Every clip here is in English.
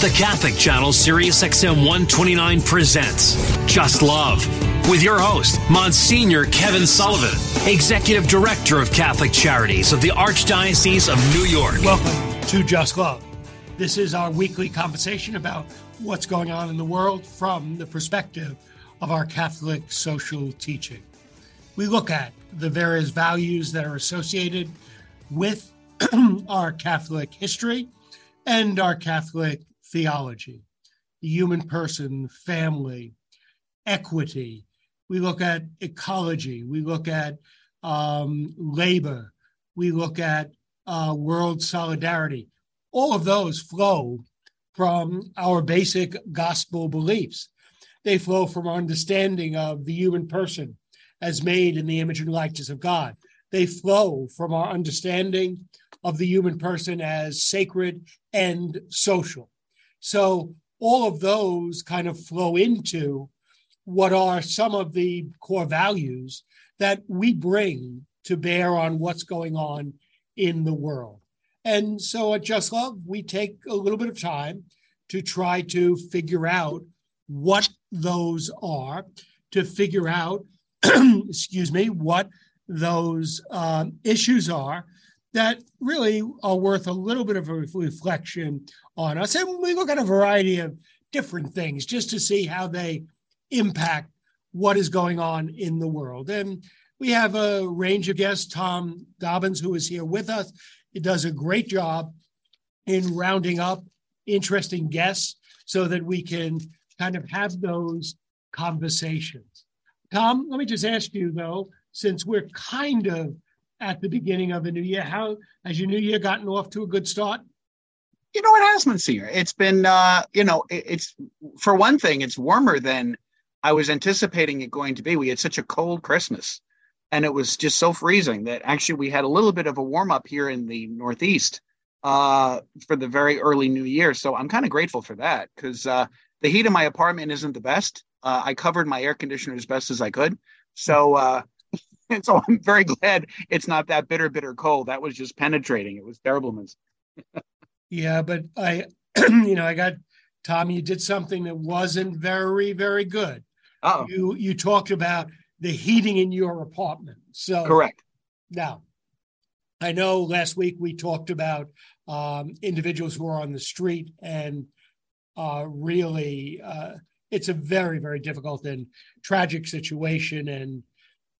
The Catholic Channel Sirius XM 129 presents Just Love with your host, Monsignor Kevin Sullivan, Executive Director of Catholic Charities of the Archdiocese of New York. Welcome to Just Love. This is our weekly conversation about what's going on in the world from the perspective of our Catholic social teaching. We look at the various values that are associated with our Catholic history and our Catholic theology, the human person, family, equity. We look at ecology. We look at um, labor. We look at uh, world solidarity. All of those flow from our basic gospel beliefs. They flow from our understanding of the human person as made in the image and likeness of God. They flow from our understanding of the human person as sacred and social. So all of those kind of flow into what are some of the core values that we bring to bear on what's going on in the world. And so at Just Love, we take a little bit of time to try to figure out what those are, to figure out, excuse me, what those um, issues are that really are worth a little bit of a reflection on us. And we look at a variety of different things just to see how they impact what is going on in the world. And we have a range of guests. Tom Dobbins, who is here with us, he does a great job in rounding up interesting guests so that we can kind of have those conversations. Tom, let me just ask you though, since we're kind of at the beginning of a new year. How has your new year gotten off to a good start? You know, it has, Monsignor. It's been, uh, you know, it, it's for one thing, it's warmer than I was anticipating it going to be. We had such a cold Christmas, and it was just so freezing that actually we had a little bit of a warm up here in the Northeast uh, for the very early New Year. So I'm kind of grateful for that because uh, the heat in my apartment isn't the best. Uh, I covered my air conditioner as best as I could. So uh, and so I'm very glad it's not that bitter, bitter cold. That was just penetrating. It was terrible. yeah, but I, you know, I got Tom. You did something that wasn't very, very good. Oh, you you talked about the heating in your apartment. So correct. Now, I know last week we talked about um, individuals who are on the street and uh, really. Uh, it's a very, very difficult and tragic situation, and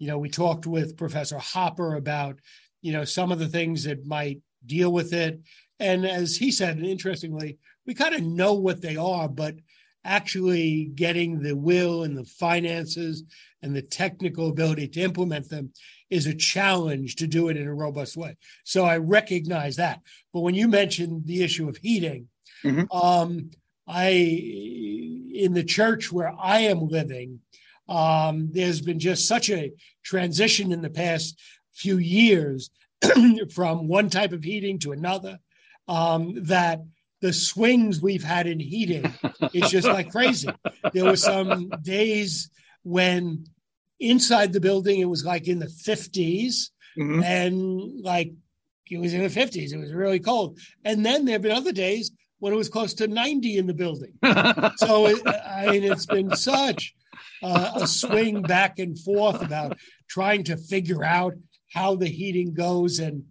you know, we talked with Professor Hopper about, you know, some of the things that might deal with it. And as he said, and interestingly, we kind of know what they are, but actually getting the will and the finances and the technical ability to implement them is a challenge to do it in a robust way. So I recognize that. But when you mentioned the issue of heating, mm-hmm. um, I in the church where I am living, um, there's been just such a transition in the past few years from one type of heating to another um, that the swings we've had in heating is just like crazy. There were some days when inside the building it was like in the 50s mm-hmm. and like it was in the 50s. It was really cold. And then there have been other days when it was close to 90 in the building. so it, I mean, it's been such uh, a swing back and forth about trying to figure out how the heating goes. And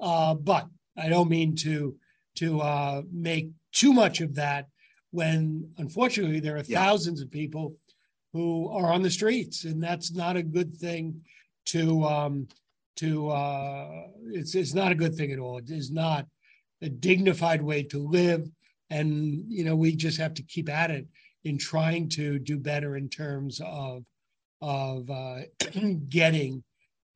uh, but I don't mean to to uh, make too much of that when unfortunately there are yeah. thousands of people who are on the streets, and that's not a good thing. To um, to uh, it's it's not a good thing at all. It is not a dignified way to live, and you know we just have to keep at it in trying to do better in terms of of uh, getting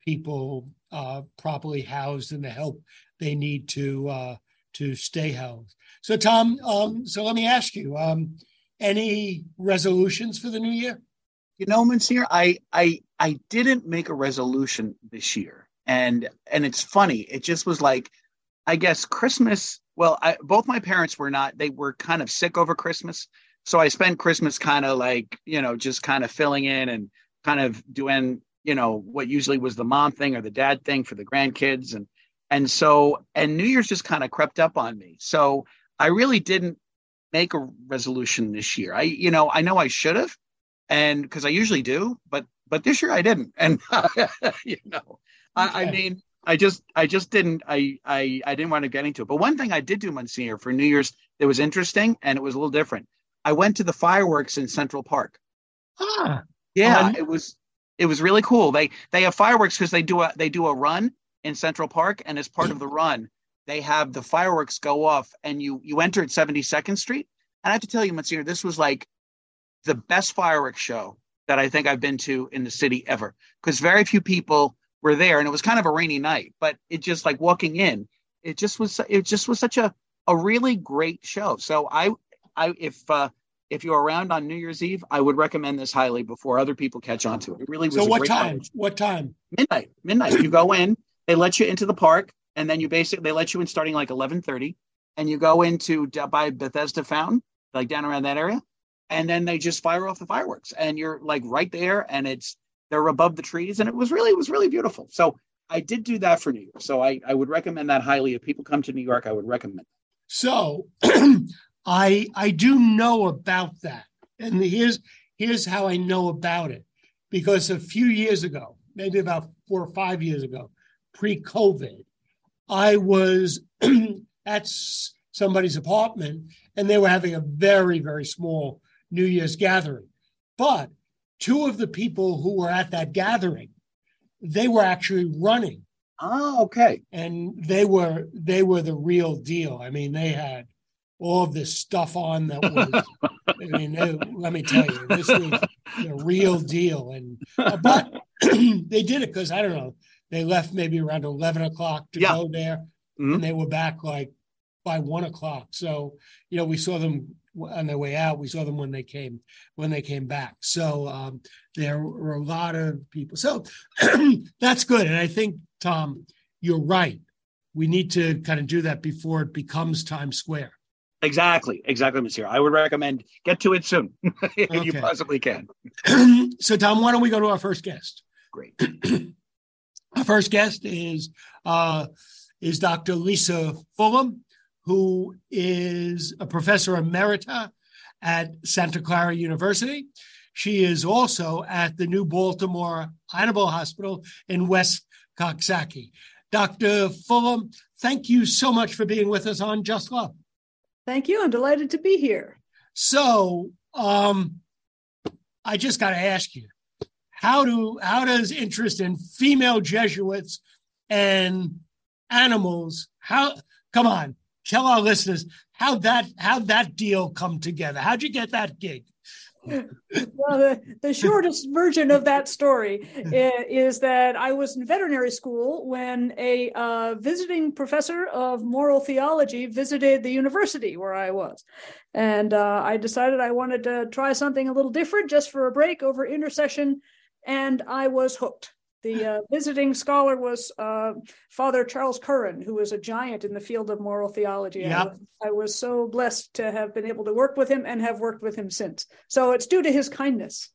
people uh, properly housed and the help they need to uh, to stay housed. So, Tom, um, so let me ask you: um, any resolutions for the new year? You know, Monsieur, I I I didn't make a resolution this year, and and it's funny. It just was like, I guess Christmas. Well, I, both my parents were not. They were kind of sick over Christmas, so I spent Christmas kind of like, you know, just kind of filling in and kind of doing, you know, what usually was the mom thing or the dad thing for the grandkids. And, and so, and New Year's just kind of crept up on me. So I really didn't make a resolution this year. I, you know, I know I should have, and because I usually do, but but this year I didn't, and you know, okay. I, I mean, I just I just didn't I I I didn't want to get into it. But one thing I did do, Monsignor, for New Year's that was interesting and it was a little different. I went to the fireworks in Central Park. Ah, yeah, um, it was it was really cool. They they have fireworks because they do a they do a run in Central Park, and as part of the run, they have the fireworks go off, and you you enter at 72nd Street. And I have to tell you, Monsignor, this was like the best fireworks show that I think I've been to in the city ever, because very few people were there, and it was kind of a rainy night, but it just like walking in, it just was it just was such a a really great show. So I I if uh, if you're around on New Year's Eve, I would recommend this highly before other people catch on to it. It really was. So what time? What time? Midnight. Midnight. You go in. They let you into the park, and then you basically they let you in starting like eleven thirty, and you go into by Bethesda Fountain, like down around that area, and then they just fire off the fireworks, and you're like right there, and it's they're above the trees, and it was really it was really beautiful. So I did do that for New York. So I I would recommend that highly. If people come to New York, I would recommend. So I I do know about that, and here's here's how I know about it, because a few years ago, maybe about four or five years ago, pre-COVID, I was at somebody's apartment, and they were having a very very small New Year's gathering, but two of the people who were at that gathering, they were actually running. Oh, okay. And they were they were the real deal. I mean, they had all of this stuff on that was. I mean, let me tell you, this was the real deal. And uh, but they did it because I don't know. They left maybe around eleven o'clock to yeah. go there, mm-hmm. and they were back like by one o'clock. So you know, we saw them on their way out. We saw them when they came when they came back. So um, there were a lot of people. So that's good. And I think Tom, you're right. We need to kind of do that before it becomes Times Square. Exactly, exactly, Monsieur. I would recommend get to it soon if okay. you possibly can. so, Tom, why don't we go to our first guest? Great. our first guest is uh, is Dr. Lisa Fullam who is a professor emerita at Santa Clara University. She is also at the New Baltimore Animal Hospital in West Coxsackie. Dr. Fullam, thank you so much for being with us on Just Love. Thank you. I'm delighted to be here. So, um, I just got to ask you, how do how does interest in female Jesuits and animals how come on tell our listeners how that how that deal come together. How'd you get that gig? Well, the, the shortest version of that story is that I was in veterinary school when a uh, visiting professor of moral theology visited the university where I was. And uh, I decided I wanted to try something a little different just for a break over intercession, and I was hooked. The uh, visiting scholar was uh, Father Charles Curran, who was a giant in the field of moral theology. Yep. I, was, I was so blessed to have been able to work with him and have worked with him since. So it's due to his kindness.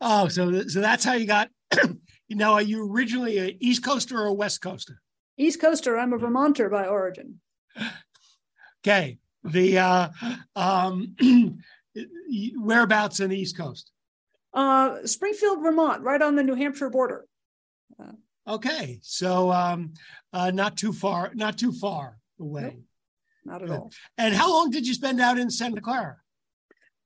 Oh, so so that's how you got. you know, are you originally a East Coaster or a West Coaster? East Coaster. I'm a Vermonter by origin. Okay. The uh, um, whereabouts in the East Coast? Uh, Springfield, Vermont, right on the New Hampshire border. Uh, okay, so um, uh, not too far, not too far away. Nope, not at Good. all. And how long did you spend out in Santa Clara?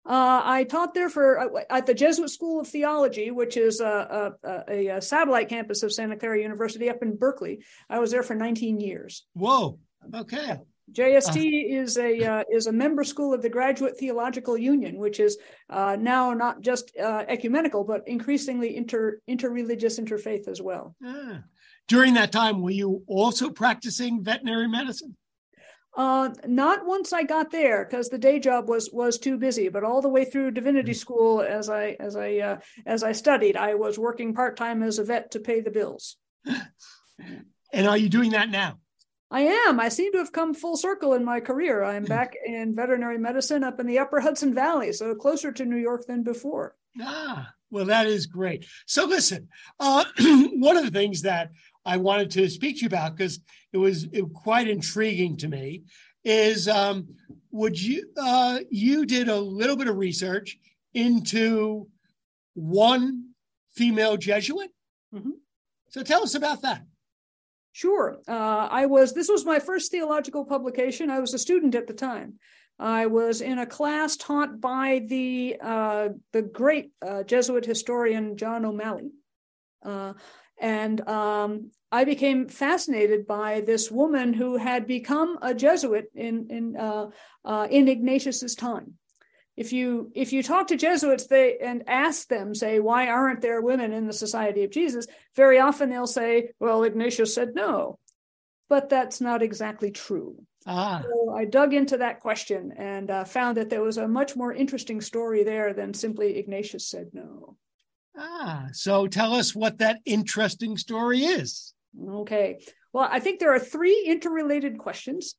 Uh, I taught there for uh, at the Jesuit School of Theology, which is a, a, a, satellite campus of Santa Clara University up in Berkeley. I was there for 19 years. Whoa. Okay. JST uh, is a uh, is a member school of the Graduate Theological Union, which is uh, now not just uh, ecumenical but increasingly inter interreligious interfaith as well. Ah. During that time, were you also practicing veterinary medicine? Uh, not once I got there because the day job was was too busy. But all the way through divinity mm. school, as I as I uh, as I studied, I was working part time as a vet to pay the bills. and are you doing that now? I am. I seem to have come full circle in my career. I'm hmm. back in veterinary medicine up in the upper Hudson Valley, so closer to New York than before. Ah, well, that is great. So, listen, uh, one of the things that I wanted to speak to you about, because it was it, quite intriguing to me, is um, would you uh, you did a little bit of research into one female Jesuit. Mm-hmm. So tell us about that. Sure. Uh, I was, this was my first theological publication. I was a student at the time. I was in a class taught by the uh, the great uh, Jesuit historian John O'Malley, uh, and um, I became fascinated by this woman who had become a Jesuit in in uh, uh, in Ignatius's time. If you if you talk to Jesuits they and ask them, say, why aren't there women in the Society of Jesus? Very often they'll say, well, Ignatius said no, but that's not exactly true. Ah. So I dug into that question and uh, found that there was a much more interesting story there than simply Ignatius said no. Ah, so tell us what that interesting story is. Okay. Well, I think there are three interrelated questions,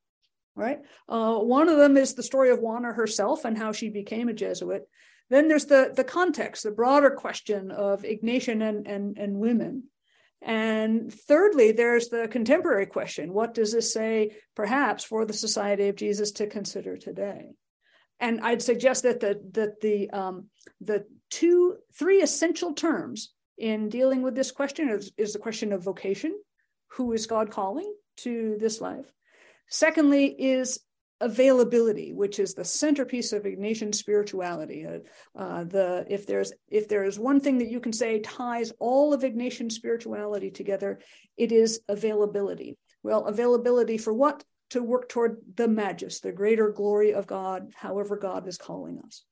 right? Uh, one of them is the story of Juana herself and how she became a Jesuit. Then there's the, the context, the broader question of Ignatian and, and, and women. And thirdly, there's the contemporary question what does this say, perhaps, for the Society of Jesus to consider today? And I'd suggest that the, that the, um, the two, three essential terms in dealing with this question is, is the question of vocation who is God calling to this life? Secondly, is availability, which is the centerpiece of Ignatian spirituality. Uh, uh, the if there's if there is one thing that you can say ties all of Ignatian spirituality together, it is availability. Well, availability for what? To work toward the magis, the greater glory of God, however God is calling us.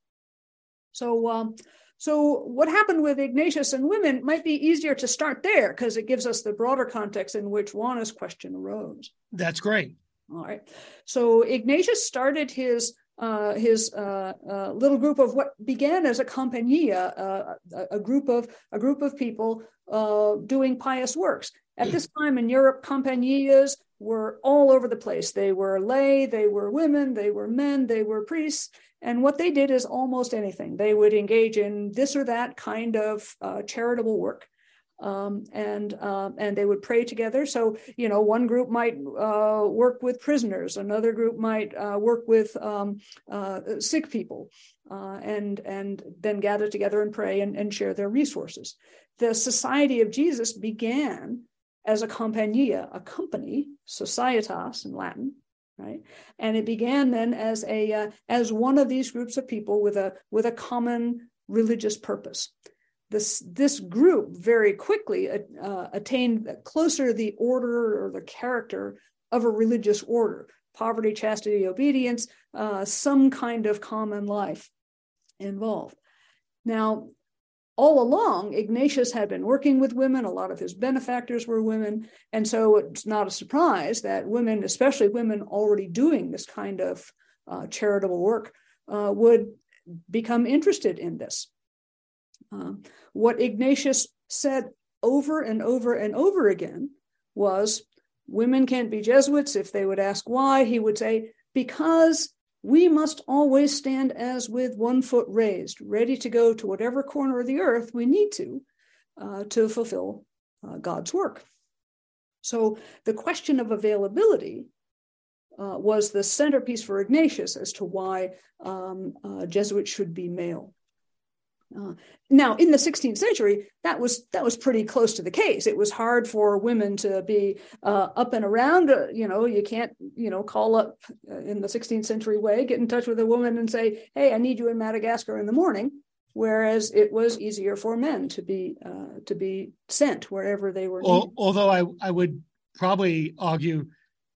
So, um, so what happened with Ignatius and women might be easier to start there because it gives us the broader context in which Juana's question arose. That's great. All right. So Ignatius started his uh, his uh, uh, little group of what began as a compania, uh, a, group of a group of people uh, doing pious works. At this time in Europe, companias were all over the place. They were lay, they were women, they were men, they were priests, and what they did is almost anything. They would engage in this or that kind of uh, charitable work. Um, and uh, and they would pray together. So you know, one group might uh, work with prisoners, another group might uh, work with um, uh, sick people, uh, and and then gather together and pray and, and share their resources. The Society of Jesus began as a compania, a company, societas in Latin, right and it began then as a uh, as one of these groups of people with a with a common religious purpose this this group very quickly uh, attained closer the order or the character of a religious order poverty chastity obedience uh, some kind of common life involved now all along, Ignatius had been working with women. A lot of his benefactors were women. And so it's not a surprise that women, especially women already doing this kind of uh, charitable work, uh, would become interested in this. Uh, what Ignatius said over and over and over again was women can't be Jesuits. If they would ask why, he would say, because we must always stand as with one foot raised, ready to go to whatever corner of the earth we need to uh, to fulfill uh, God's work. So the question of availability uh, was the centerpiece for Ignatius as to why um, uh, Jesuits should be male. Uh, now, in the 16th century, that was that was pretty close to the case. It was hard for women to be uh, up and around. Uh, you know, you can't you know call up uh, in the 16th century way, get in touch with a woman and say, "Hey, I need you in Madagascar in the morning." Whereas it was easier for men to be uh, to be sent wherever they were. Well, although I I would probably argue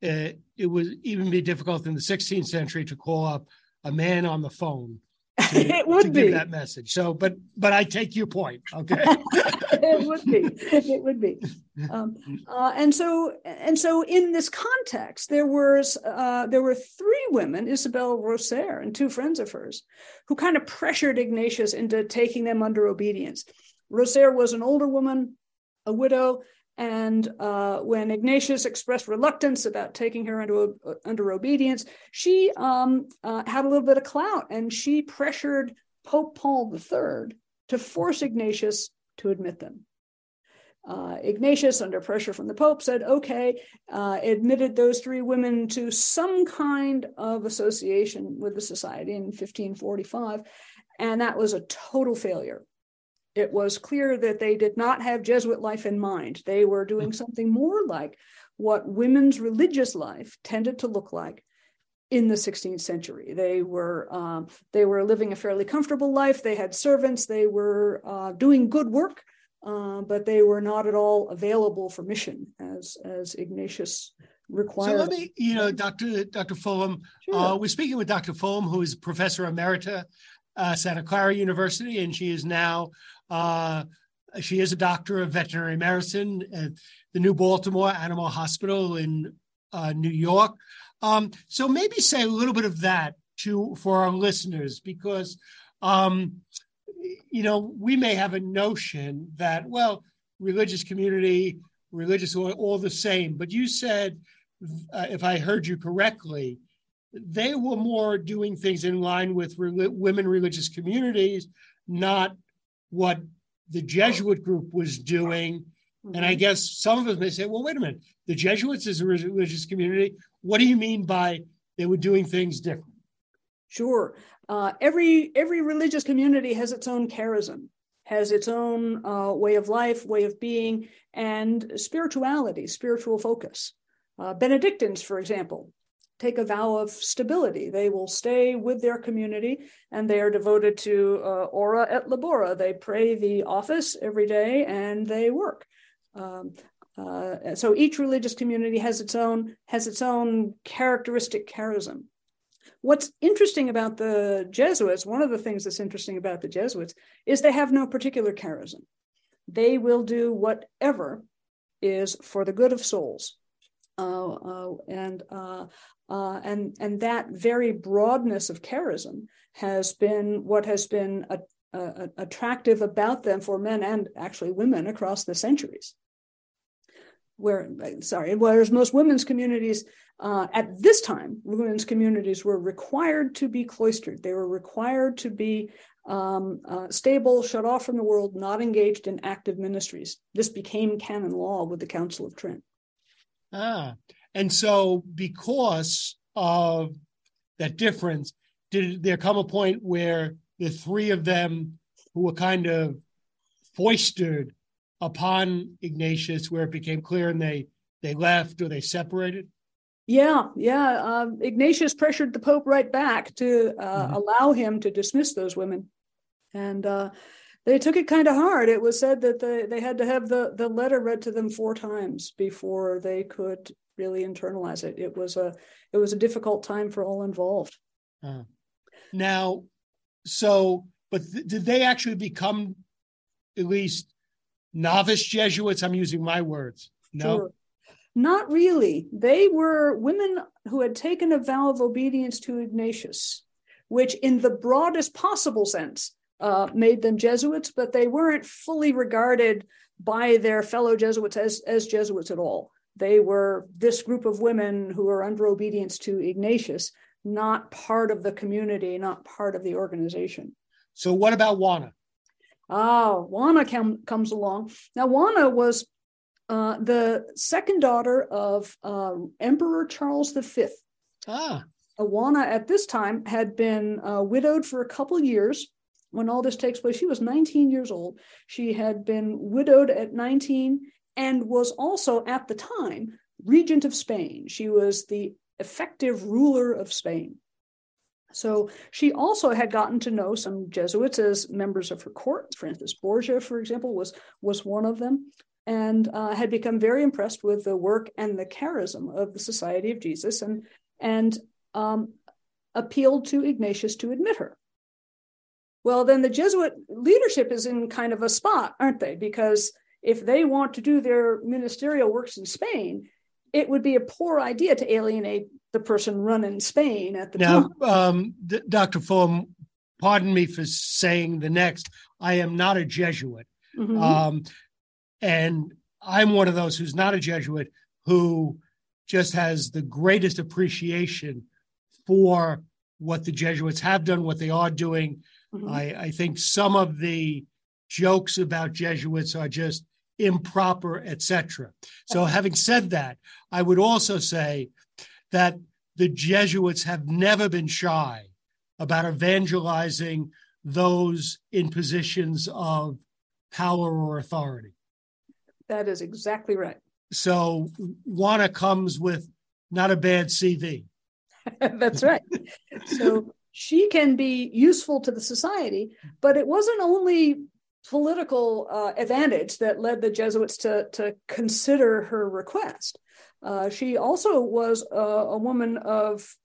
uh, it would even be difficult in the 16th century to call up a man on the phone to, it would to be give that message. So, but but I take your point. Okay, it would be. It would be. Um, uh, and so and so in this context, there was uh, there were three women, Isabel Roser and two friends of hers, who kind of pressured Ignatius into taking them under obedience. Roser was an older woman, a widow, and uh, when Ignatius expressed reluctance about taking her under, under obedience, she um, uh, had a little bit of clout and she pressured Pope Paul III to force Ignatius to admit them. Uh, Ignatius, under pressure from the Pope, said, okay, uh, admitted those three women to some kind of association with the society in 1545. And that was a total failure. It was clear that they did not have Jesuit life in mind. They were doing something more like what women's religious life tended to look like in the 16th century. They were um, they were living a fairly comfortable life. They had servants. They were uh, doing good work, uh, but they were not at all available for mission, as as Ignatius required. So let me, you know, Dr. Dr. Fullam, sure. uh, we're speaking with Dr. Fullam, who is professor emerita at Santa Clara University, and she is now. Uh, she is a doctor of veterinary medicine at the New Baltimore Animal Hospital in uh, New York. Um, so maybe say a little bit of that to for our listeners because um, you know we may have a notion that well religious community religious all, the same but you said uh, if i heard you correctly they were more doing things in line with re- women religious communities not what the jesuit group was doing and i mm-hmm. guess some of us may say well wait a minute the jesuits is a religious community what do you mean by they were doing things different? Sure. Uh, every every religious community has its own charism, has its own uh, way of life, way of being, and spirituality, spiritual focus. Uh, Benedictines, for example, take a vow of stability. They will stay with their community and they are devoted to uh, ora et labora. They pray the office every day and they work. Um, uh, so each religious community has its own has its own characteristic charism. What's interesting about the Jesuits, one of the things that's interesting about the Jesuits, is they have no particular charism. They will do whatever is for the good of souls, and uh, uh, and and that very broadness of charism has been what has been a, a, attractive about them for men and actually women across the centuries. Where sorry whereas most women's communities uh, at this time women's communities were required to be cloistered. They were required to be um, uh, stable shut off from the world not engaged in active ministries. This became canon law with the council of trent ah and so because of that difference did there come a point where the three of them who were kind of foisted upon Ignatius where it became clear and they they left or they separated? Yeah, yeah. Um, Ignatius pressured the Pope right back to uh, mm-hmm. allow him to dismiss those women, and uh, they took it kind of hard. It was said that they they had to have the the letter read to them four times before they could really internalize it. It was a it was a difficult time for all involved. Uh, now, so but th- did they actually become at least novice Jesuits? I'm using my words. No. Sure. Not really. They were women who had taken a vow of obedience to Ignatius, which, in the broadest possible sense, uh, made them Jesuits, but they weren't fully regarded by their fellow Jesuits as, as Jesuits at all. They were this group of women who were under obedience to Ignatius, not part of the community, not part of the organization. So, what about Juana? Ah, Juana com- comes along. Now, Juana was uh, the second daughter of uh, Emperor Charles V. Ah. Juana at this time had been uh, widowed for a couple years when all this takes place. She was 19 years old. She had been widowed at 19 and was also at the time regent of Spain. She was the effective ruler of Spain. So she also had gotten to know some Jesuits as members of her court. Francis Borgia, for example, was was one of them, and uh, had become very impressed with the work and the charism of the Society of Jesus, and and um, appealed to Ignatius to admit her. Well, then the Jesuit leadership is in kind of a spot, aren't they? Because if they want to do their ministerial works in Spain, it would be a poor idea to alienate the person running Spain at the now, time. Um, D- Dr. Fullam, pardon me for saying the next. I am not a Jesuit. Mm-hmm. Um, and I'm one of those who's not a Jesuit who just has the greatest appreciation for what the Jesuits have done, what they are doing. Mm-hmm. I, I think some of the jokes about Jesuits are just improper, etc. So, having said that, I would also say that the Jesuits have never been shy about evangelizing those in positions of power or authority. That is exactly right. So Juana comes with not a bad CV. That's right. so she can be useful to the society, but it wasn't only political uh, advantage that led the Jesuits to, to consider her request. Uh, she also was a, a woman of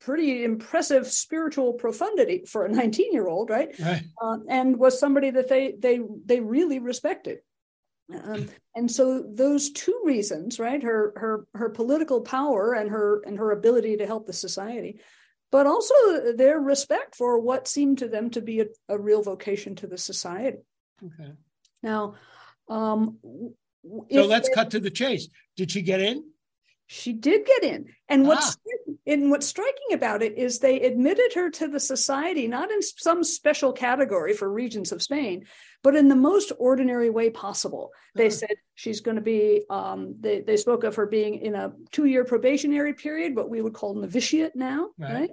pretty impressive spiritual profundity for a 19 year old right, right. Uh, and was somebody that they they they really respected um, and so those two reasons right her her her political power and her and her ability to help the society but also their respect for what seemed to them to be a, a real vocation to the society. Okay. Now um so let's they, cut to the chase. Did she get in? She did get in. And what's ah. and what's striking about it is they admitted her to the society not in some special category for regions of spain but in the most ordinary way possible they ah. said she's going to be um, they, they spoke of her being in a two-year probationary period what we would call novitiate now right. right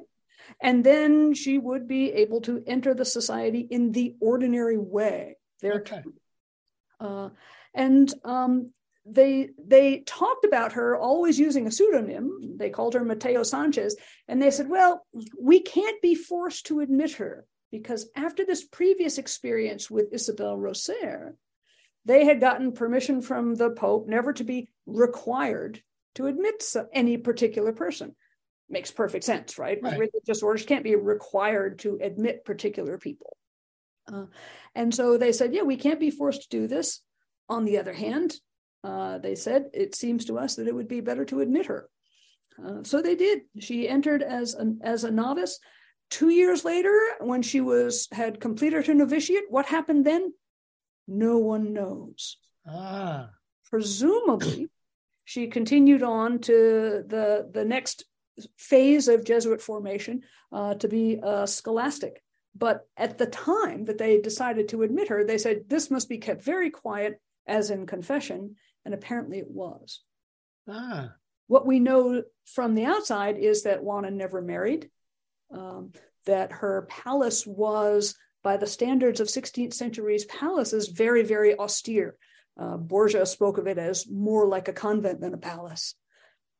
and then she would be able to enter the society in the ordinary way their okay. Uh, and um, they they talked about her always using a pseudonym. They called her Mateo Sanchez, and they said, "Well, we can't be forced to admit her because after this previous experience with Isabel Roser, they had gotten permission from the Pope never to be required to admit any particular person." Makes perfect sense, right? right. Religious orders can't be required to admit particular people. Uh, and so they said, yeah, we can't be forced to do this. On the other hand, uh, they said it seems to us that it would be better to admit her. Uh, so they did. She entered as an as a novice. Two years later, when she was had completed her novitiate, what happened then? No one knows. Ah. Presumably, she continued on to the the next phase of Jesuit formation uh, to be a scholastic. But at the time that they decided to admit her, they said this must be kept very quiet, as in confession, and apparently it was. Ah. What we know from the outside is that Juana never married, um, that her palace was, by the standards of 16th century's palaces, very, very austere. Uh, Borgia spoke of it as more like a convent than a palace.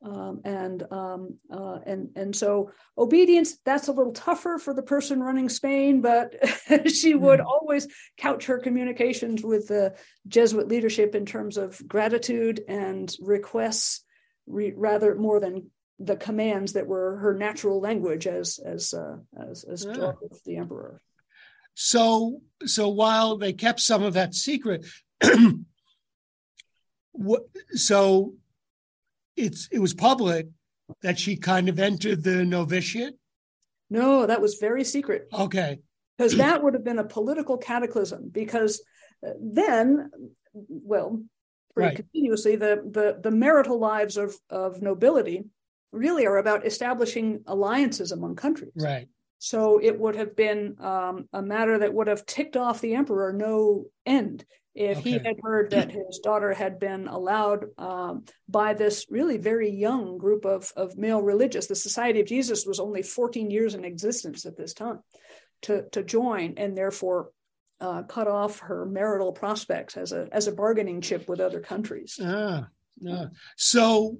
Um, and um, uh, and and so obedience that's a little tougher for the person running Spain, but she would mm. always couch her communications with the Jesuit leadership in terms of gratitude and requests, re- rather more than the commands that were her natural language as as uh, as, as yeah. daughter of the emperor. So so while they kept some of that secret. what, so it's it was public that she kind of entered the novitiate? No, that was very secret. Okay. Because that would have been a political cataclysm. Because uh, then, well, pretty right. continuously, the, the the marital lives of of nobility really are about establishing alliances among countries. Right. So it would have been um, a matter that would have ticked off the emperor no end if okay. he had heard that his daughter had been allowed um, by this really very young group of, of male religious, the Society of Jesus was only 14 years in existence at this time, to, to join and therefore uh, cut off her marital prospects as a, as a bargaining chip with other countries. Ah, ah. So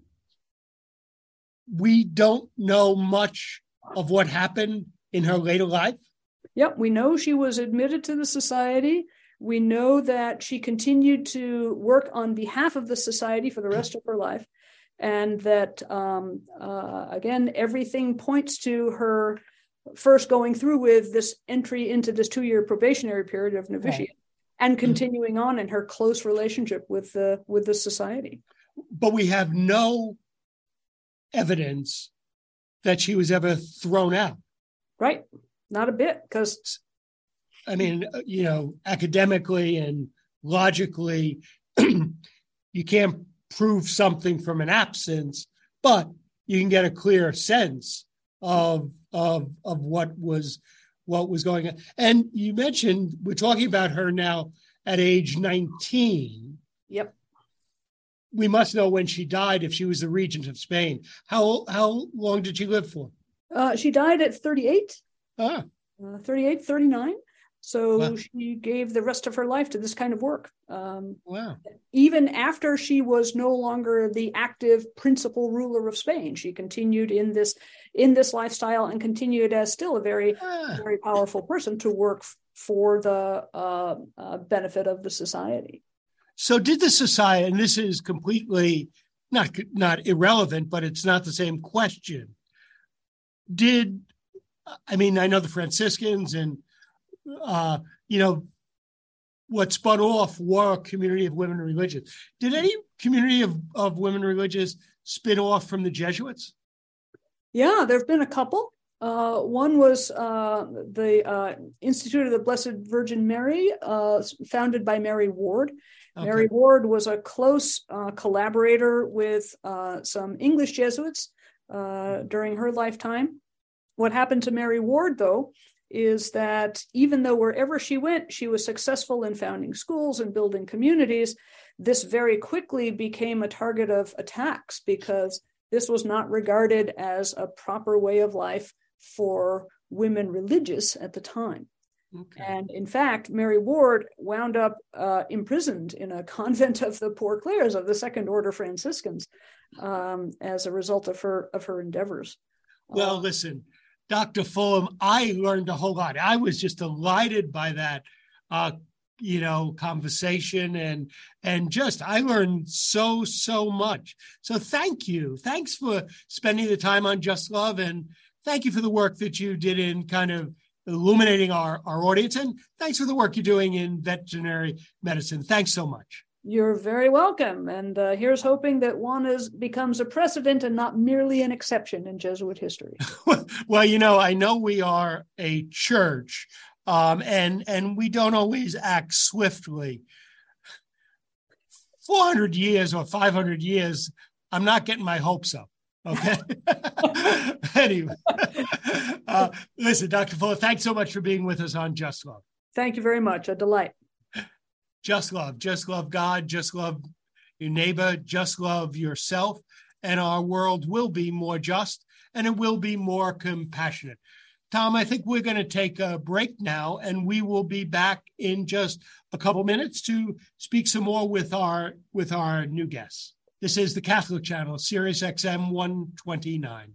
we don't know much of what happened in her later life? Yep, we know she was admitted to the society we know that she continued to work on behalf of the society for the rest of her life, and that, um, uh, again, everything points to her first going through with this entry into this two year probationary period of novitiate. Right. And continuing on in her close relationship with the with the society, but we have no evidence that she was ever thrown out. Right, not a bit, because I mean, you know, academically and logically, you can't prove something from an absence, but you can get a clear sense of of of what was what was going on. And you mentioned we're talking about her now at age 19 Yep. We must know when she died if she was the regent of Spain. How how long did she live for? Uh, she died at 38. Ah. Uh, 38, 39. So wow. she gave the rest of her life to this kind of work. Um, wow. Even after she was no longer the active principal ruler of Spain, she continued in this in this lifestyle and continued as still a very ah. very powerful person to work f- for the uh, uh, benefit of the society. So did the society, and this is completely not not irrelevant, but it's not the same question. Did I mean I know the Franciscans and uh, you know, what spun off were a community of women religious. Did any community of, of women religious spin off from the Jesuits? Yeah, there have been a couple. Uh, one was uh, the uh, Institute of the Blessed Virgin Mary, uh, founded by Mary Ward. Okay. Mary Ward was a close uh, collaborator with uh, some English Jesuits during her lifetime. What happened to Mary Ward, though, is that even though wherever she went, she was successful in founding schools and building communities, this very quickly became a target of attacks because this was not regarded as a proper way of life for women religious at the time. Okay. And in fact, Mary Ward wound up uh, imprisoned in a convent of the Poor Clares of the Second Order Franciscans um, as a result of her of her endeavors. Well, uh, listen, Dr. Fullam, I learned a whole lot. I was just delighted by that, uh, you know, conversation and and just I learned so so much. So thank you. Thanks for spending the time on Just Love and thank you for the work that you did in kind of illuminating our our audience and thanks for the work you're doing in veterinary medicine. Thanks so much. You're very welcome. And uh, here's hoping that Juana's becomes a precedent and not merely an exception in Jesuit history. well, you know, I know we are a church, um, and and we don't always act swiftly. 400 years or 500 years, I'm not getting my hopes up. Okay. anyway, uh, listen, Dr. Fuller, thanks so much for being with us on Just Love. Thank you very much. A delight just love, just love God, just love your neighbor, just love yourself, and our world will be more just and it will be more compassionate. Tom, I think we're going to take a break now, and we will be back in just a couple minutes to speak some more with our with our new guests. This is the Catholic Channel, Sirius XM 129.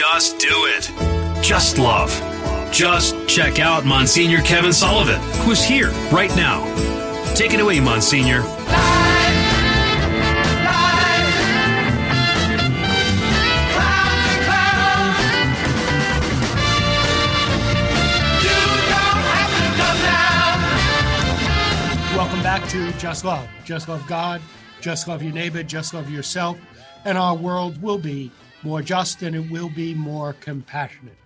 Just do it. Just love. Just check out Monsignor Kevin Sullivan, who's here right now. Take it away, Monsignor. Welcome back to Just Love. Just love God, just love your neighbor, just love yourself, and our world will be more just and it will be more compassionate.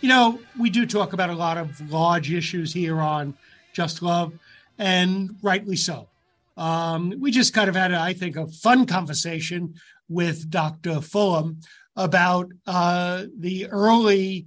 You know, we do talk about a lot of large issues here on Just Love, and rightly so. Um, we just kind of had, I think, a fun conversation with Dr. Fullam about uh, the early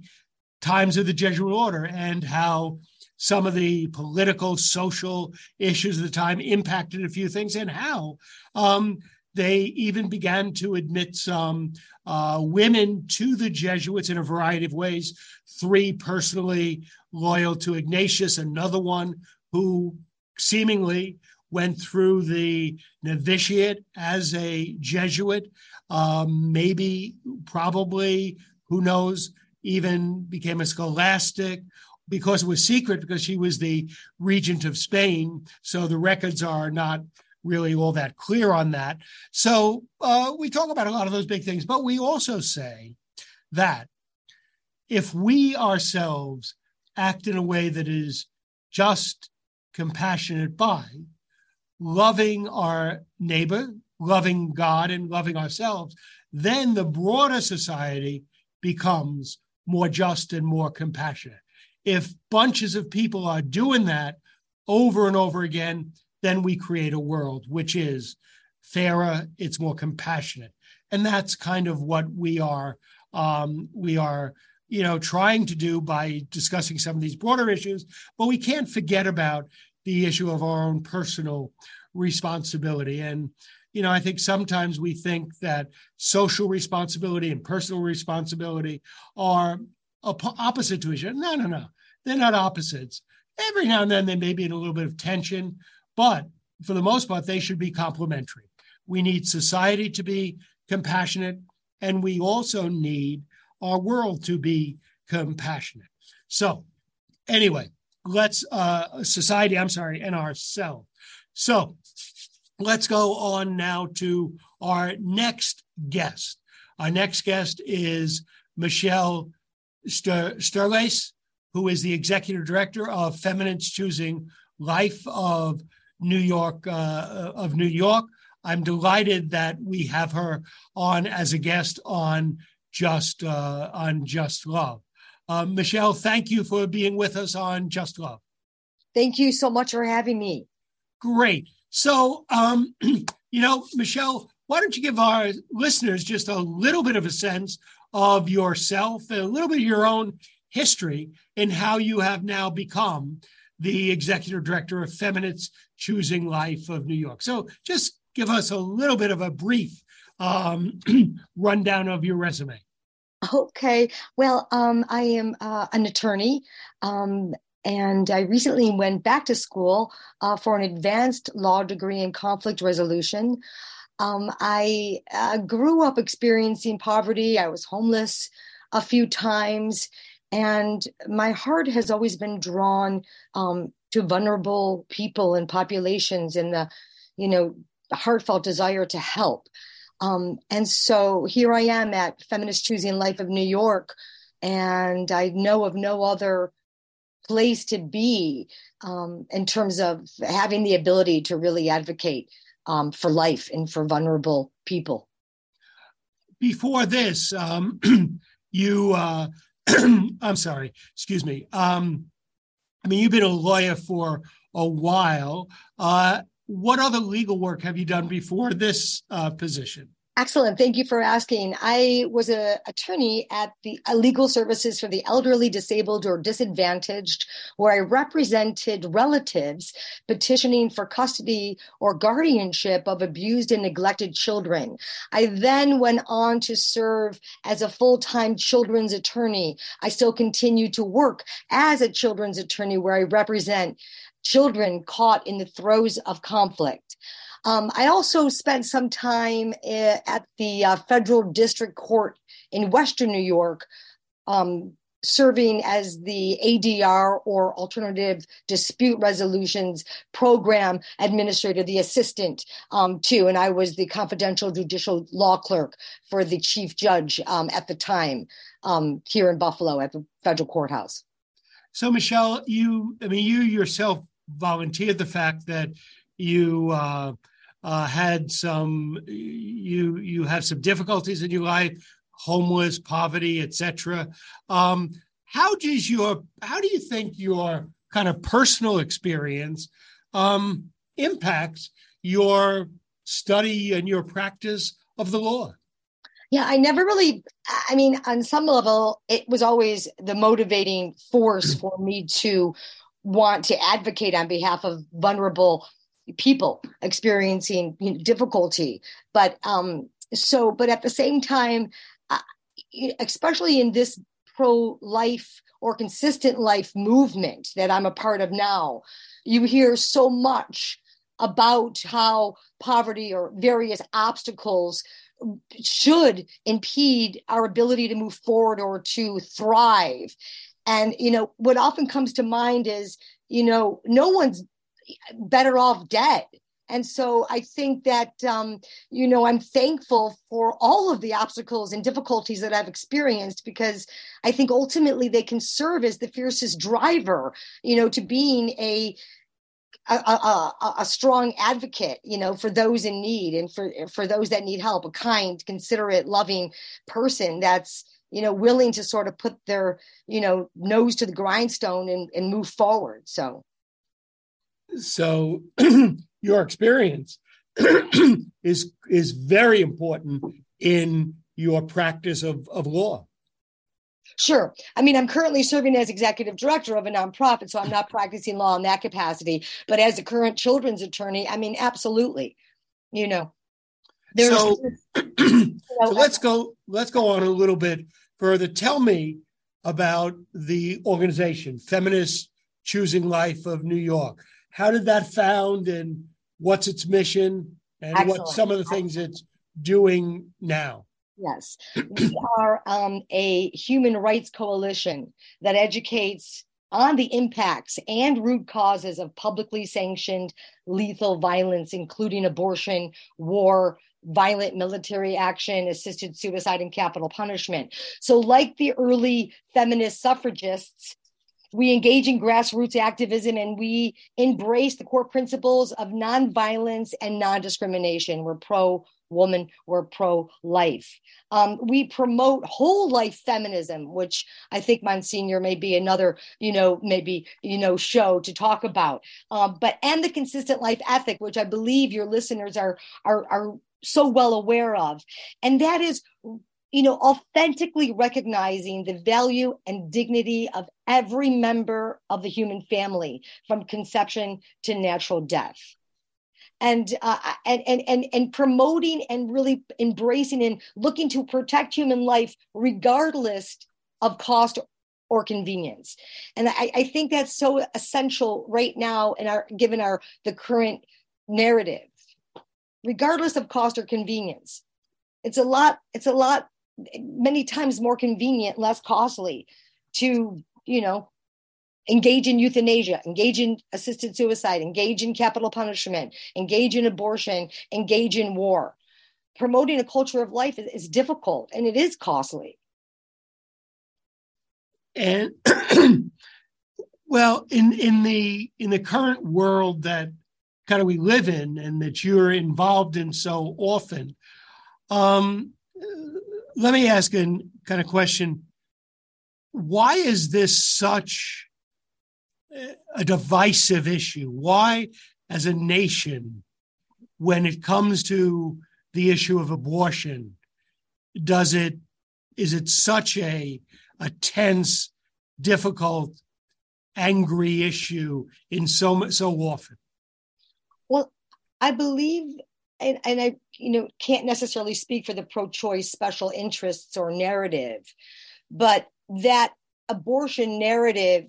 times of the Jesuit order and how some of the political, social issues of the time impacted a few things, and how um, they even began to admit some uh, women to the Jesuits in a variety of ways. Three personally loyal to Ignatius, another one who seemingly went through the novitiate as a Jesuit, um, maybe, probably, who knows, even became a scholastic because it was secret because she was the regent of Spain. So the records are not really all that clear on that. So uh, we talk about a lot of those big things, but we also say that if we ourselves act in a way that is just, compassionate by, loving our neighbor, loving God, and loving ourselves, then the broader society becomes more just and more compassionate. If bunches of people are doing that over and over again, then we create a world which is fairer, it's more compassionate. And that's kind of what we are um, we are you know trying to do by discussing some of these broader issues. But we can't forget about the issue of our own personal responsibility. And you know i think sometimes we think that social responsibility and personal responsibility are opposite to each other. No no no. They're not opposites. Every now and then they may be in a little bit of tension but for the most part, they should be complementary. We need society to be compassionate, and we also need our world to be compassionate. So, anyway, let's, uh, society, I'm sorry, and ourselves. So, let's go on now to our next guest. Our next guest is Michele Ster- Sterlace, who is the executive director of Feminists Choosing Life of New York uh, of New York. I'm delighted that we have her on as a guest on Just uh, on Just Love. Uh, Michele, thank you for being with us on Just Love. Thank you so much for having me. Great. So, um, you know, Michele, why don't you give our listeners just a little bit of a sense of yourself a little bit of your own history and how you have now become the executive director of Feminists Choosing Life of New York. So just give us a little bit of a brief um, rundown of your resume. Okay. Well, um, I am uh, an attorney. Um, and I recently went back to school uh, for an advanced law degree in conflict resolution. Um, I uh, grew up experiencing poverty. I was homeless a few times and my heart has always been drawn um, to vulnerable people and populations and the you know heartfelt desire to help. Um, and so here i am at feminist choosing life of new york and i know of no other place to be um, in terms of having the ability to really advocate um, for life and for vulnerable people. Before this um, you uh, I'm sorry, excuse me. Um, I mean, you've been a lawyer for a while. Uh, what other legal work have you done before this uh, position? Excellent. Thank you for asking. I was an attorney at the uh, Legal Services for the Elderly, Disabled, or Disadvantaged, where I represented relatives petitioning for custody or guardianship of abused and neglected children. I then went on to serve as a full time children's attorney. I still continue to work as a children's attorney, where I represent children caught in the throes of conflict. Um, I also spent some time eh, at the uh, federal district court in Western New York, um, serving as the ADR or Alternative Dispute Resolutions Program Administrator, the assistant um, too. And I was the confidential judicial law clerk for the chief judge um, at the time um, here in Buffalo at the federal courthouse. So, Michele, you, I mean, you yourself volunteered the fact that you uh, uh, had some, you you have some difficulties in your life homeless, poverty, etc. Um, how does your how do you think your kind of personal experience um, impacts your study and your practice of the law? Yeah, I never really, I mean, on some level, it was always the motivating force for me to want to advocate on behalf of vulnerable people experiencing you know, difficulty. But um, so, but at the same time, especially in this pro life or consistent life movement that I'm a part of now, you hear so much about how poverty or various obstacles should impede our ability to move forward or to thrive. And, you know, what often comes to mind is, you know, no one's better off dead and so I think that, um, you know, I'm thankful for all of the obstacles and difficulties that I've experienced because I think ultimately they can serve as the fiercest driver, you know, to being a, a, a, a, strong advocate, you know, for those in need and for for those that need help, a kind, considerate, loving person that's you know willing to sort of put their you know nose to the grindstone and, and move forward. So, so your experience is is very important in your practice of, of law. Sure. I mean, I'm currently serving as executive director of a nonprofit, so I'm not practicing law in that capacity. But as a current children's attorney, I mean, absolutely. You know, there's. So, you know, so let's go. Let's go on a little bit further. Tell me about the organization, Feminists Choosing Life of New York. How did that found, and what's its mission and Excellent. what some of the things it's doing now. Yes, we are um, a human rights coalition that educates on the impacts and root causes of publicly sanctioned lethal violence, including abortion, war, violent military action, assisted suicide, and capital punishment. So, like the early feminist suffragists, we engage in grassroots activism and we embrace the core principles of nonviolence and non-discrimination. We're pro woman, we're pro life. Um, we promote whole life feminism, which I think Monsignor may be another, you know, maybe, you know, show to talk about. Um, but and the consistent life ethic, which I believe your listeners are are are so well aware of. And that is you know, authentically recognizing the value and dignity of every member of the human family from conception to natural death. And, uh, and, and, and, and promoting and really embracing and looking to protect human life regardless of cost or convenience. And I, I think that's so essential right now in our, given our, the current narrative, regardless of cost or convenience. It's a lot, it's a lot many times more convenient, less costly to, you know, engage in euthanasia, engage in assisted suicide, engage in capital punishment, engage in abortion, engage in war. Promoting a culture of life is, is difficult and it is costly. And well, in in the in the current world that kind of we live in and that you're involved in so often, um, let me ask a kind of question. Why is this such a divisive issue? Why, as a nation, when it comes to the issue of abortion, does it is it such a a tense, difficult, angry issue in so so often? Well, I believe and, and I, you know, can't necessarily speak for the pro-choice special interests or narrative, but that abortion narrative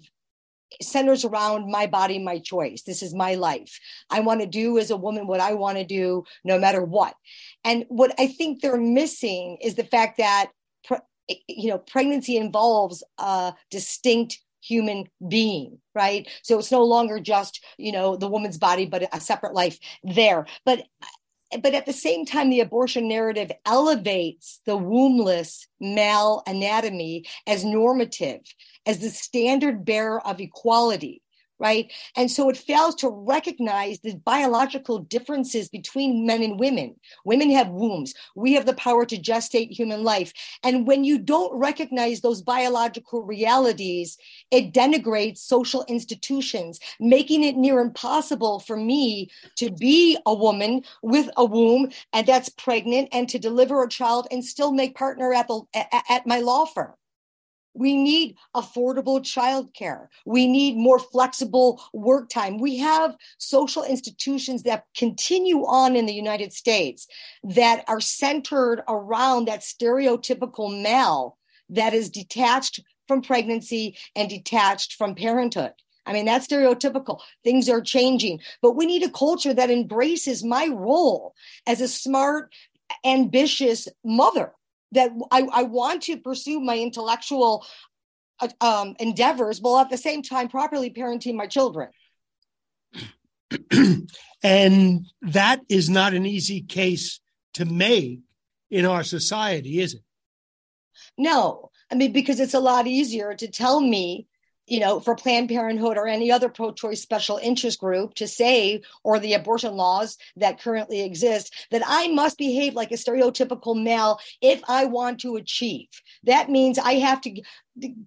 centers around my body, my choice. This is my life. I want to do as a woman what I want to do, no matter what. And what I think they're missing is the fact that you know, pregnancy involves a distinct human being, right? So it's no longer just, you know, the woman's body, but a separate life there. But but at the same time, the abortion narrative elevates the wombless male anatomy as normative, as the standard bearer of equality right? And so it fails to recognize the biological differences between men and women. Women have wombs. We have the power to gestate human life. And when you don't recognize those biological realities, it denigrates social institutions, making it near impossible for me to be a woman with a womb and that's pregnant and to deliver a child and still make partner at the at my law firm. We need affordable childcare. We need more flexible work time. We have social institutions that continue on in the United States that are centered around that stereotypical male that is detached from pregnancy and detached from parenthood. I mean, that's stereotypical. Things are changing, but we need a culture that embraces my role as a smart, ambitious mother that I, I want to pursue my intellectual uh, um, endeavors while at the same time properly parenting my children. and that is not an easy case to make in our society, is it? No. I mean, because it's a lot easier to tell me you know, for Planned Parenthood or any other pro choice special interest group to say, or the abortion laws that currently exist, that I must behave like a stereotypical male if I want to achieve. That means I have to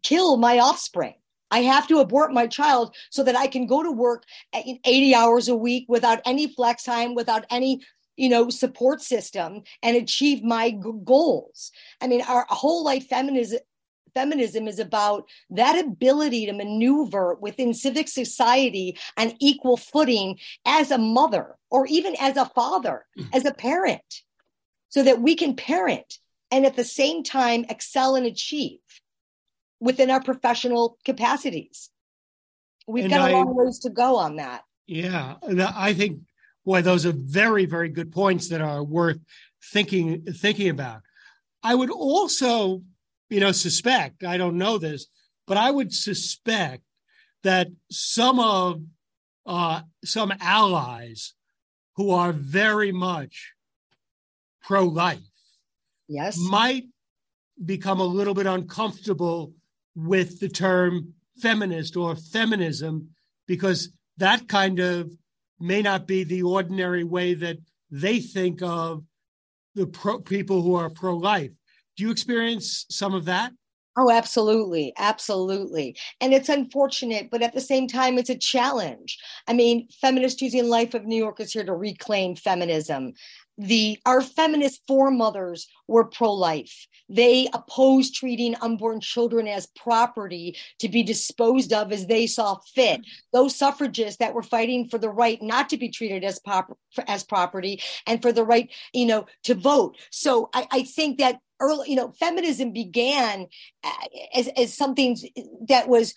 kill my offspring. I have to abort my child so that I can go to work 80 hours a week without any flex time, without any you know support system and achieve my goals i mean our whole life feminism feminism is about that ability to maneuver within civic society on equal footing as a mother or even as a father, mm. as a parent, so that we can parent and at the same time excel and achieve within our professional capacities. We've and got a long ways to go on that. Yeah. I think, boy, those are very, very good points that are worth thinking thinking about. I would also you know, suspect, I don't know this, but I would suspect that some of uh, some allies who are very much pro life yes might become a little bit uncomfortable with the term feminist or feminism because that kind of may not be the ordinary way that they think of the pro- people who are pro life. Do you experience some of that? Oh, absolutely. Absolutely. And it's unfortunate, but at the same time, it's a challenge. I mean, Feminist Choosing Life of New York is here to reclaim feminism. The our feminist foremothers were pro-life. They opposed treating unborn children as property to be disposed of as they saw fit. Those suffragists that were fighting for the right not to be treated as pop, as property and for the right, you know, to vote. So I, I think that early, you know, feminism began uh, as, as something that was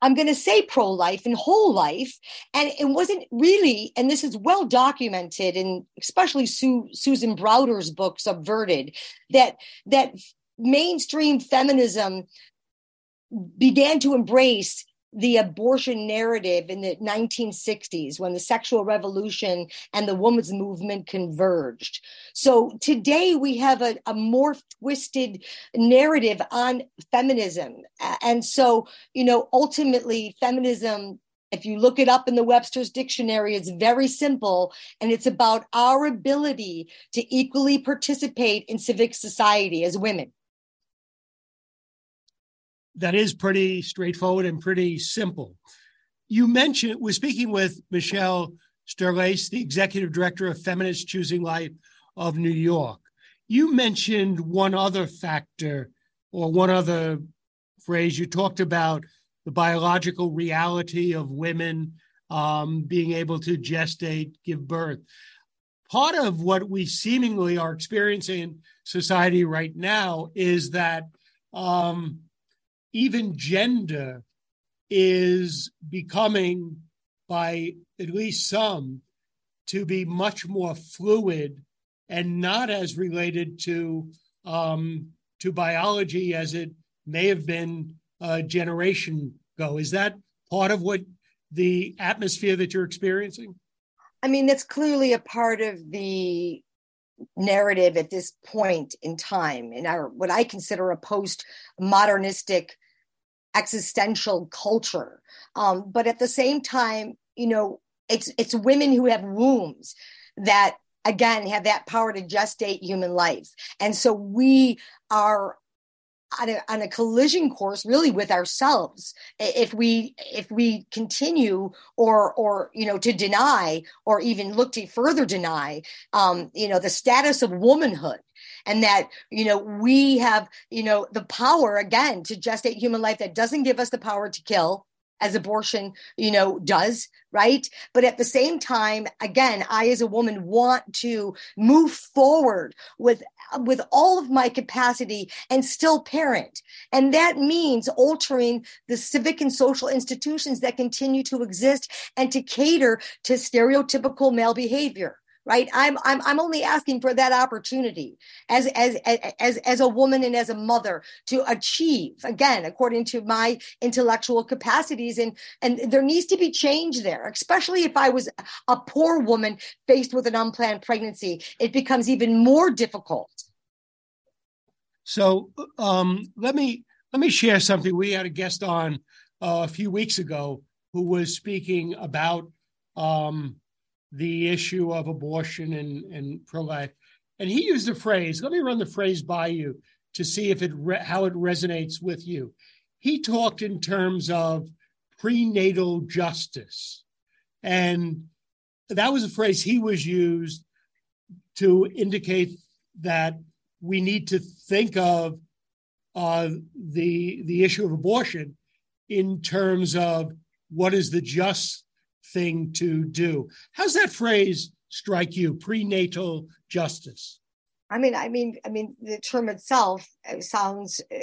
I'm going to say pro life and whole life. And it wasn't really, and this is well documented in especially Sue, Susan Browder's book, Subverted, that, that mainstream feminism began to embrace the abortion narrative in the 1960s when the sexual revolution and the women's movement converged. So today we have a, a more twisted narrative on feminism. And so, you know, ultimately, feminism if you look it up in the Webster's dictionary, it's very simple and it's about our ability to equally participate in civic society as women that is pretty straightforward and pretty simple. You mentioned, we're speaking with Michele Sterlace, the executive director of Feminist Choosing Life of New York. You mentioned one other factor or one other phrase. You talked about the biological reality of women um, being able to gestate, give birth. Part of what we seemingly are experiencing in society right now is that um, even gender is becoming, by at least some, to be much more fluid and not as related to um, to biology as it may have been a generation ago. Is that part of what the atmosphere that you're experiencing? I mean, that's clearly a part of the narrative at this point in time in our what I consider a post modernistic existential culture. Um, but at the same time, you know, it's it's women who have wombs that again have that power to gestate human life. And so we are on a, on a collision course really with ourselves. If we if we continue or or you know to deny or even look to further deny um you know the status of womanhood and that you know we have you know the power again to gestate human life that doesn't give us the power to kill as abortion you know does right? But at the same time again i as a woman want to move forward with with all of my capacity and still parent. And that means altering the civic and social institutions that continue to exist and to cater to stereotypical male behavior right? I'm i'm i'm only asking for that opportunity as as as as a woman and as a mother to achieve again according to my intellectual capacities. And and there needs to be change there especially if i was a poor woman faced with an unplanned pregnancy it becomes even more difficult. So um let me let me share something. We had a guest on uh, a few weeks ago who was speaking about um the issue of abortion and, and pro-life. And he used a phrase. Let me run the phrase by you to see if it re- how it resonates with you. He talked in terms of prenatal justice, and that was a phrase he was used to indicate that we need to think of uh, the the issue of abortion in terms of what is the just thing to do. How's that phrase strike you? Prenatal justice. I mean, I mean, I mean, the term itself uh, sounds uh,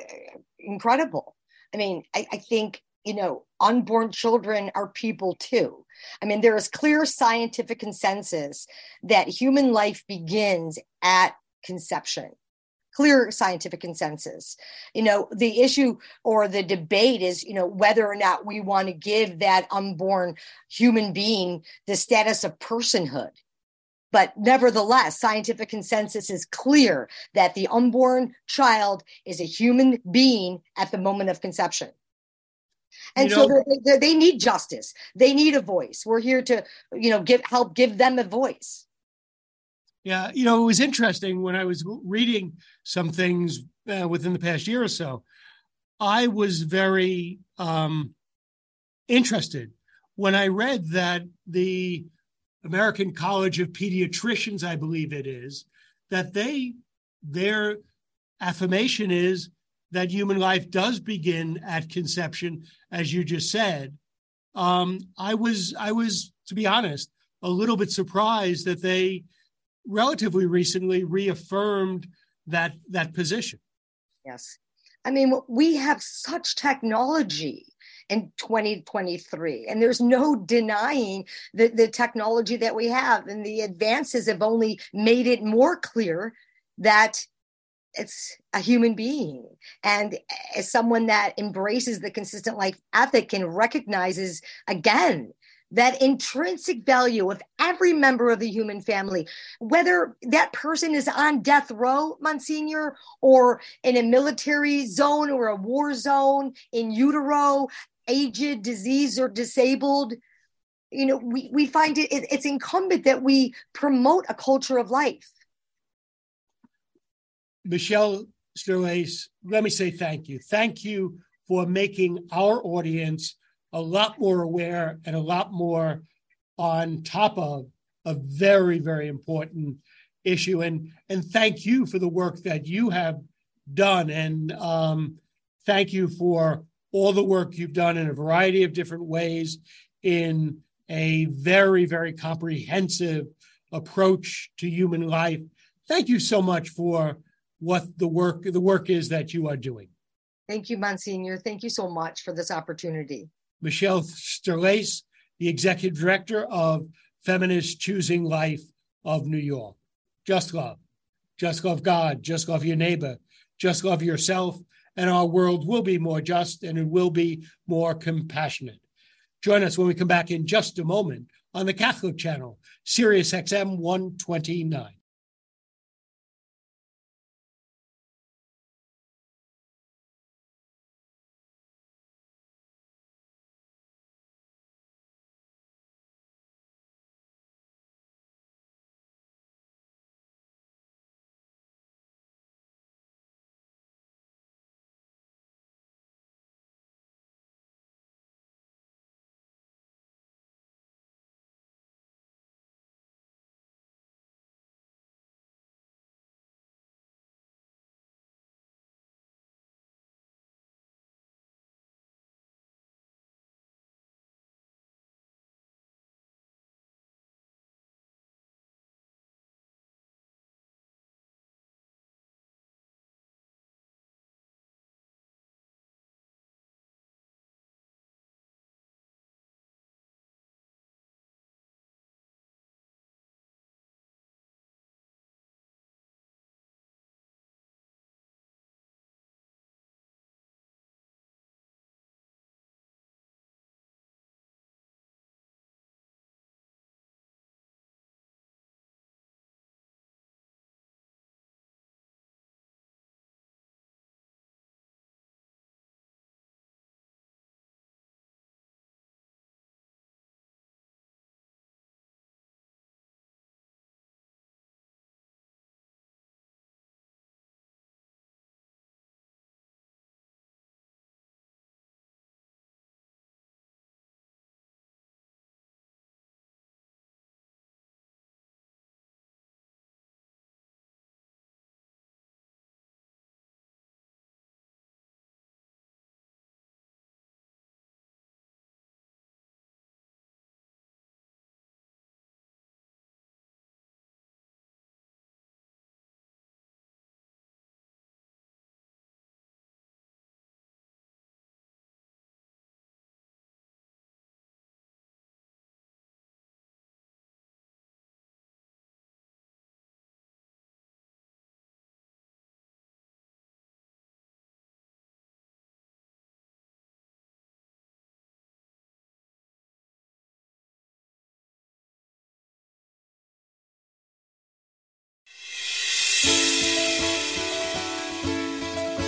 incredible. I mean, I, I think you know, unborn children are people too. I mean, there is clear scientific consensus that human life begins at conception clear scientific consensus. You know, the issue or the debate is, you know, whether or not we want to give that unborn human being the status of personhood. But nevertheless, scientific consensus is clear that the unborn child is a human being at the moment of conception. And you know, so they, they, they need justice. They need a voice. We're here to, you know, give help give them a voice. Yeah, you know, it was interesting when I was reading some things uh, within the past year or so. I was very um, interested when I read that the American College of Pediatricians, I believe it is, that they their affirmation is that human life does begin at conception, as you just said. Um, I was I was, to be honest, a little bit surprised that they relatively recently reaffirmed that that position. Yes. I mean, we have such technology in 2023 and there's no denying the, the technology that we have and the advances have only made it more clear that it's a human being and as someone that embraces the consistent life ethic and recognizes again that intrinsic value of every member of the human family, whether that person is on death row, Monsignor, or in a military zone or a war zone, in utero, aged, diseased, or disabled. You know, we, we find it, it it's incumbent that we promote a culture of life. Michele Sterlace, let me say thank you. Thank you for making our audience a lot more aware and a lot more on top of a very, very important issue. And and thank you for the work that you have done. And um, thank you for all the work you've done in a variety of different ways in a very, very comprehensive approach to human life. Thank you so much for what the work the work is that you are doing. Thank you, Monsignor. Thank you so much for this opportunity. Michele Sterlace, the executive director of Feminist Choosing Life of New York. Just love. Just love God. Just love your neighbor. just love yourself, and our world will be more just and it will be more compassionate. Join us when we come back in just a moment on the Catholic Channel, Sirius XM 129.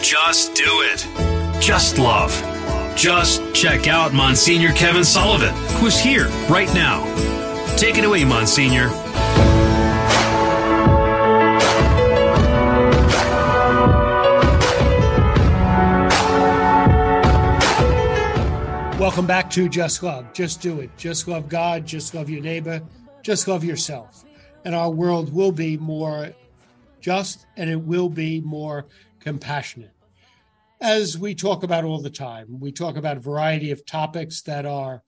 Just do it. Just love. Just check out Monsignor Kevin Sullivan, who's here right now. Take it away, Monsignor. Welcome back to Just Love. Just do it. Just love God. Just love your neighbor. Just love yourself. And our world will be more just and it will be more compassionate as we talk about all the time. We talk about a variety of topics that are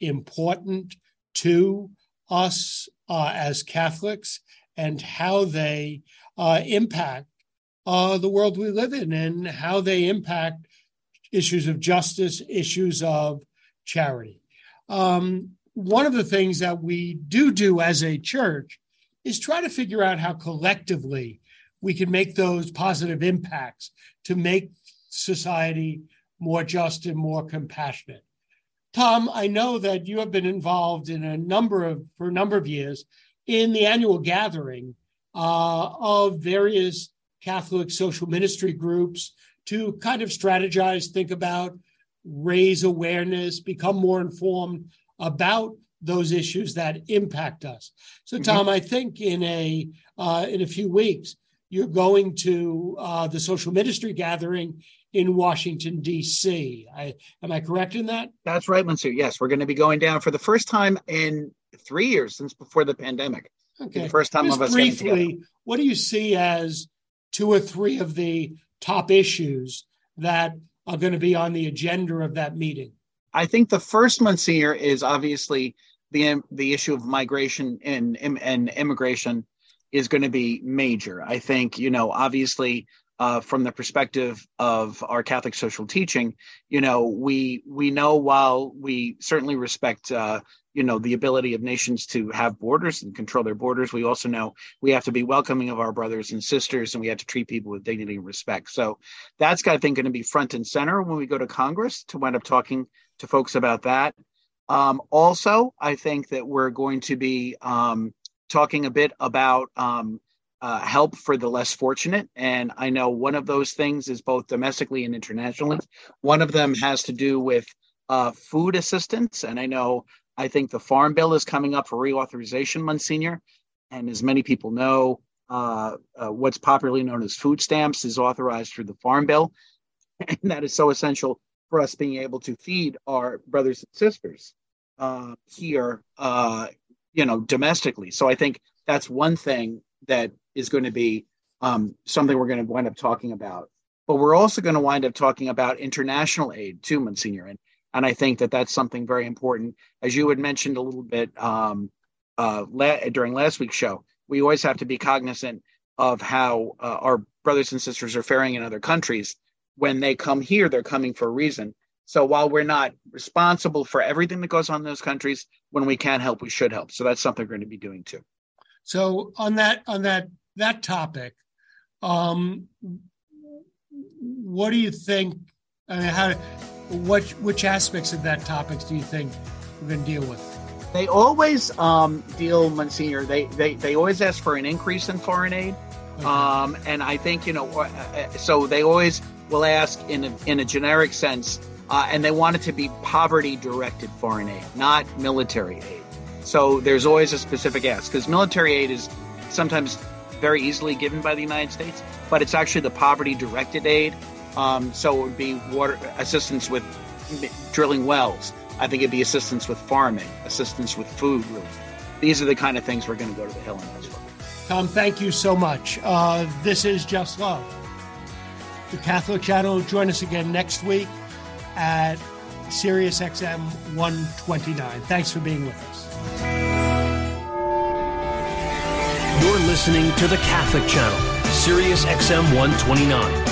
important to us uh, as Catholics and how they uh, impact uh, the world we live in and how they impact issues of justice, issues of charity. Um, one of the things that we do do as a church is try to figure out how collectively we can make those positive impacts to make society more just and more compassionate. Tom, I know that you have been involved in a number of for a number of years in the annual gathering uh, of various Catholic social ministry groups to kind of strategize, think about, raise awareness, become more informed about those issues that impact us. So, mm-hmm. Tom, mm-hmm. I think in a uh, in a few weeks you're going to uh, the social ministry gathering in Washington, D.C. I, am I correct in that? That's right, Monsignor. Yes, we're going to be going down for the first time in three years since before the pandemic. Okay. The first time Just of us briefly, what do you see as two or three of the top issues that are going to be on the agenda of that meeting? I think the first, Monsignor, is obviously the the issue of migration and and immigration is going to be major. I think you know, obviously, uh, from the perspective of our Catholic social teaching, you know, we we know while we certainly respect, uh, you know, the ability of nations to have borders and control their borders, we also know we have to be welcoming of our brothers and sisters, and we have to treat people with dignity and respect. So that's, I think, going to be front and center when we go to Congress to wind up talking to folks about that. Um, also, I think that we're going to be um, talking a bit about um, uh, help for the less fortunate. And I know one of those things is both domestically and internationally. One of them has to do with uh, food assistance. And I know, I think the Farm Bill is coming up for reauthorization, Monsignor. And as many people know, uh, uh what's popularly known as food stamps is authorized through the Farm Bill. And that is so essential for us being able to feed our brothers and sisters uh, here, uh, you know, domestically. So I think that's one thing that is going to be um, something we're going to wind up talking about. But we're also going to wind up talking about international aid too, Monsignor. And, and I think that that's something very important. As you had mentioned a little bit um, uh, la- during last week's show, we always have to be cognizant of how uh, our brothers and sisters are faring in other countries. When they come here, they're coming for a reason. So while we're not responsible for everything that goes on in those countries, when we can help, we should help. So that's something we're going to be doing too. So on that on that that topic, um, what do you think? I mean, how what which aspects of that topics do you think we're going to deal with? They always um, deal, Monsignor. They, they they always ask for an increase in foreign aid, okay. um, and I think you know. Uh, uh, so they always will ask in a, in a generic sense, uh, and they want it to be poverty directed foreign aid, not military aid. So there's always a specific ask because military aid is sometimes very easily given by the United States, but it's actually the poverty directed aid. Um, so it would be water assistance with drilling wells. I think it'd be assistance with farming, assistance with food. Really. These are the kind of things we're going to go to the Hill and ask for. Tom, thank you so much. Uh, this is Just Love. The Catholic Channel. Join us again next week at SiriusXM 129. Thanks for being with us. You're listening to the Catholic Channel, Sirius XM 129.